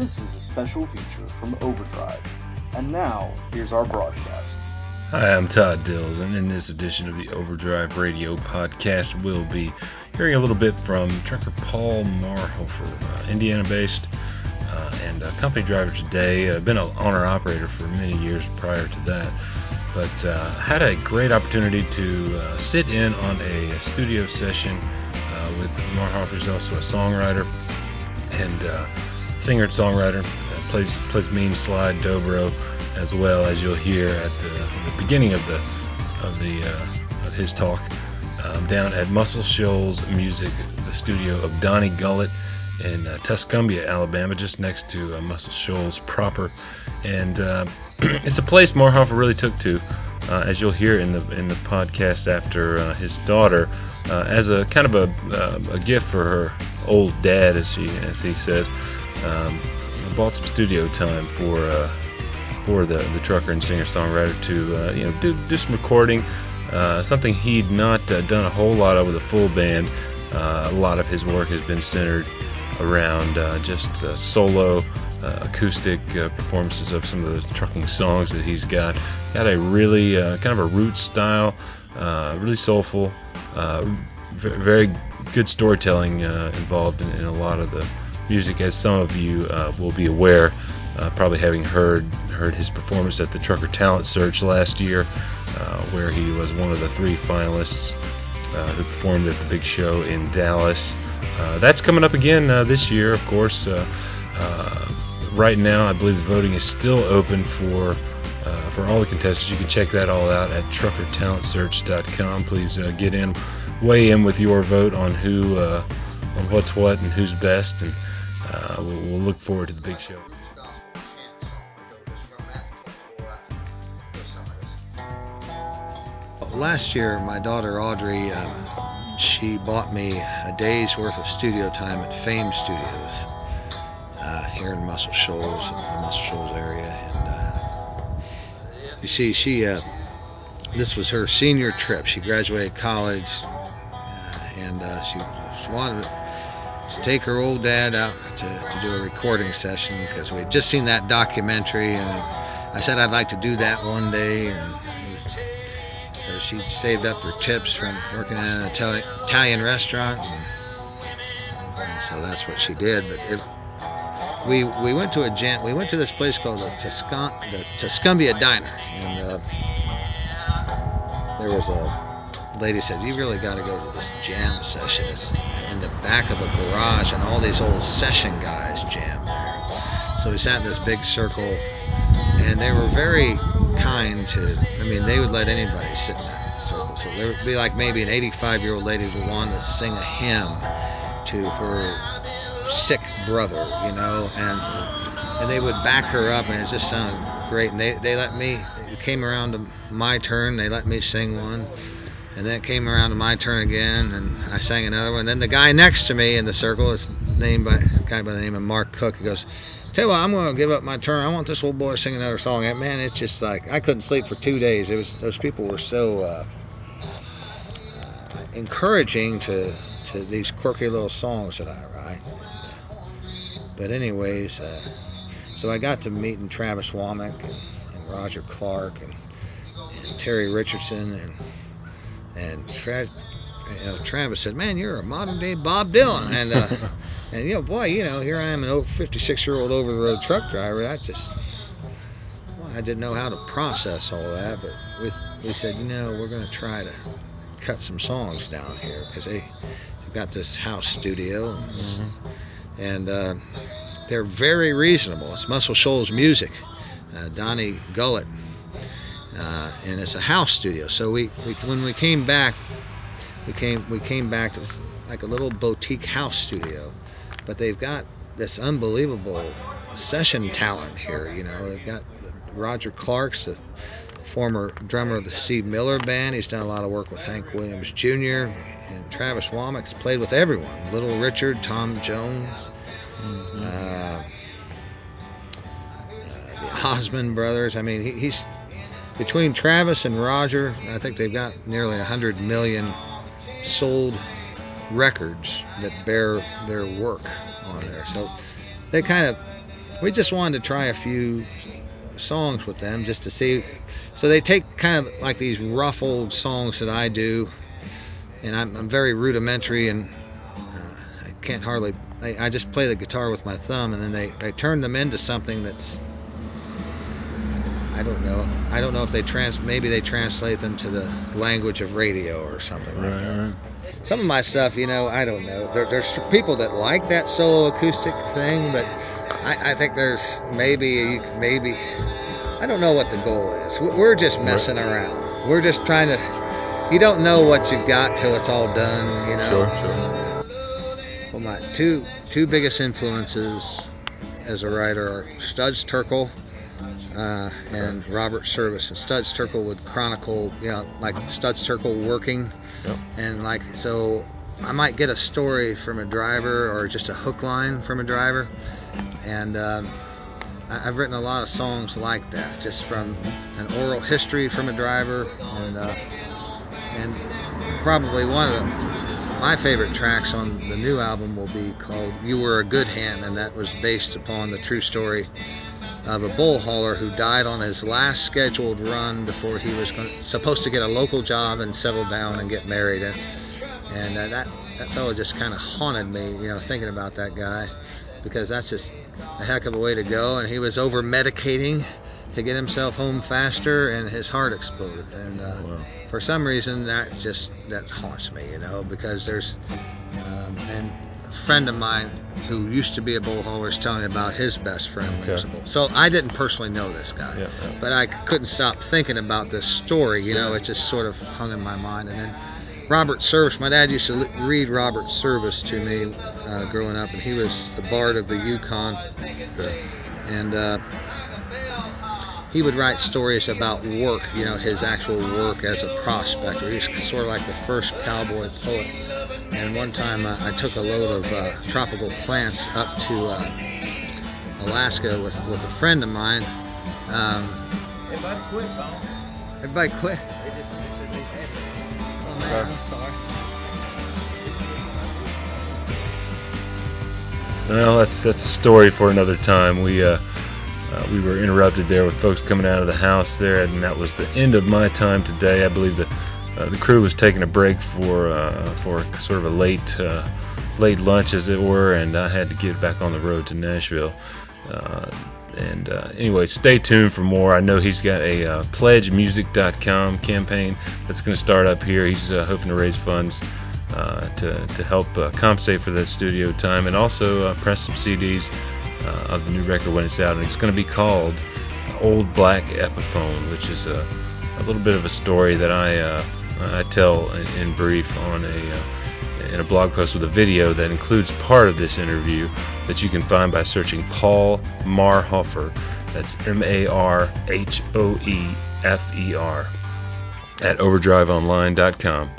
This is a special feature from Overdrive. And now, here's our broadcast. Hi, I'm Todd Dills, and in this edition of the Overdrive Radio podcast, we'll be hearing a little bit from trucker Paul Marhoefer, uh, Indiana based uh, and a company driver today. I've been an owner operator for many years prior to that, but uh, had a great opportunity to uh, sit in on a, studio session uh, with Marhoefer, who's also a songwriter and uh, singer and songwriter. plays plays mean slide dobro as well as you'll hear at the, the beginning of the of the uh, of his talk um, down at Muscle Shoals Music, the studio of Donnie Gullett in uh, Tuscumbia, Alabama, just next to uh, Muscle Shoals proper. And uh, it's a place Marhoefer really took to, uh, as you'll hear in the in the podcast after uh, his daughter, uh, as a kind of a, a gift for her old dad, as he as he says, um, bought some studio time for uh, for the, the trucker and singer songwriter to uh, you know do, do some recording. Uh, something he'd not uh, done a whole lot of with a full band. Uh, a lot of his work has been centered around uh, just solo acoustic performances of some of the trucking songs that he's got. Got a really kind of a root style, really soulful, very good storytelling involved in, in a lot of the music, as some of you uh, will be aware, uh, probably having heard heard his performance at the Trucker Talent Search last year, uh, where he was one of the three finalists uh, who performed at the big show in Dallas. Uh, that's coming up again uh, this year, of course. right now, I believe the voting is still open for. for all the contestants, you can check that all out at truckertalentsearch.com. Please get in, weigh in with your vote on who, on what's what, and who's best, and we'll, we'll look forward to the big show. last year, my daughter Audrey, um, she bought me a day's worth of studio time at Fame Studios uh, here in Muscle Shoals, the Muscle Shoals area. And uh, you see, she uh, this was her senior trip. She graduated college, uh, and uh, she, she wanted to take her old dad out to, to do a recording session because we had just seen that documentary, and I said I'd like to do that one day. And, so she saved up her tips from working at an Italian restaurant, and, and so that's what she did. But it, we we went to a jam. We went to this place called the the Tuscumbia Diner, and uh, there was a lady said, "You really got to go to this jam session. It's in the back of a garage, and all these old session guys jam there." So we sat in this big circle, and they were very kind to, I mean, they would let anybody sit in that circle. So there would be like maybe an 85 year old lady who wanted to sing a hymn to her sick brother, you know, and and they would back her up, and it just sounded great. And they, they let me, it came around to my turn, they let me sing one. And then it came around to my turn again, and I sang another one. Then the guy next to me in the circle is named by guy by the name of Mark Cook. He goes, Tell you what, I'm going to give up my turn. I want this old boy to sing another song. And man, it's just like I couldn't sleep for two days. It was those people were so uh, uh, encouraging to to these quirky little songs that I write. And, uh, but anyways, uh, so I got to meeting Travis Wammack and, and Roger Clark and, and Terry Richardson and and Tra- you know, Travis said, "Man, you're a modern day Bob Dylan," and uh, and you know, boy, you know, here I am, an old 56 year old over the road truck driver. That just, well, I didn't know how to process all that, but with we said, you know, we're going to try to cut some songs down here because they have got this house studio and, mm-hmm. and uh, they're very reasonable. It's Muscle Shoals Music, uh, Donnie Gullett. Uh, and it's a house studio. So we, we when we came back, we came we came back to this, like a little boutique house studio, but they've got this unbelievable session talent here. You know, they've got Roger Clark's the former drummer of the Steve Miller Band. He's done a lot of work with Hank Williams Jr. and Travis Wammack's played with everyone. Little Richard, Tom Jones. Mm-hmm. Uh, uh, the Osmond brothers. I mean, he, he's between Travis and Roger. I think they've got nearly hundred million sold records that bear their work on there. So they kind of we just wanted to try a few songs with them just to see. So they take kind of like these rough old songs that I do, and I'm, I'm very rudimentary and uh, I can't hardly. I, I just play the guitar with my thumb, and then they, they turn them into something that's I don't know. I don't know if they trans. Maybe they translate them to the language of radio or something like that. right. Some of my stuff, you know, I don't know. There, there's people that like that solo acoustic thing, but I, I think there's maybe maybe I don't know what the goal is. We- We're just messing around. We're just trying to. You don't know what you've got till it's all done. You know. Sure, sure. Well, my two two biggest influences as a writer are Studs Terkel uh, and Robert Service. And Studs Terkel would chronicle, you know, like Studs Terkel working, Yep. and like so, I might get a story from a driver or just a hook line from a driver, and um, I- I've written a lot of songs like that, just from an oral history from a driver, and uh, and probably one of the my favorite tracks on the new album will be called You Were a Good Hand, and that was based upon the true story of a bull hauler who died on his last scheduled run before he was going supposed to get a local job and settle down and get married. And, and uh, that, that fellow just kind of haunted me, you know, thinking about that guy because that's just a heck of a way to go. And he was over medicating to get himself home faster, and his heart exploded. And uh, Wow. for some reason, that just that haunts me, you know, because there's um, and friend of mine who used to be a bull hauler is telling me about his best friend he was a bull. So I didn't personally know this guy, Yeah, yeah. but I couldn't stop thinking about this story. You know, it just sort of hung in my mind. And then Robert Service, my dad used to li- read Robert Service to me uh, growing up, and he was the bard of the Yukon, Okay. and. Uh, he would write stories about work, you know, his actual work as a prospector. He's sort of like the first cowboy poet. And one time uh, I took a load of uh, tropical plants up to uh, Alaska with, with a friend of mine. Um, Everybody quit, Paul. everybody quit. They just they said they had it. Oh man, I'm sorry. Well, that's that's a story for another time. We uh, uh, we were interrupted there with folks coming out of the house there, and that was the end of my time today. I believe the the crew was taking a break for uh, for sort of a late uh, late lunch, as it were, and I had to get back on the road to Nashville. Uh, and uh, anyway, stay tuned for more. I know he's got a uh, pledgemusic.com campaign that's going to start up here. He's uh, hoping to raise funds uh, to, to help uh, compensate for that studio time and also uh, press some CDs uh, of the new record when it's out. And it's going to be called Old Black Epiphone, which is a, a little bit of a story that I, uh, I tell in, in brief on a. Uh, in a blog post with a video that includes part of this interview that you can find by searching Paul Marhoefer. That's M A R H O E F E R at overdriveonline.com.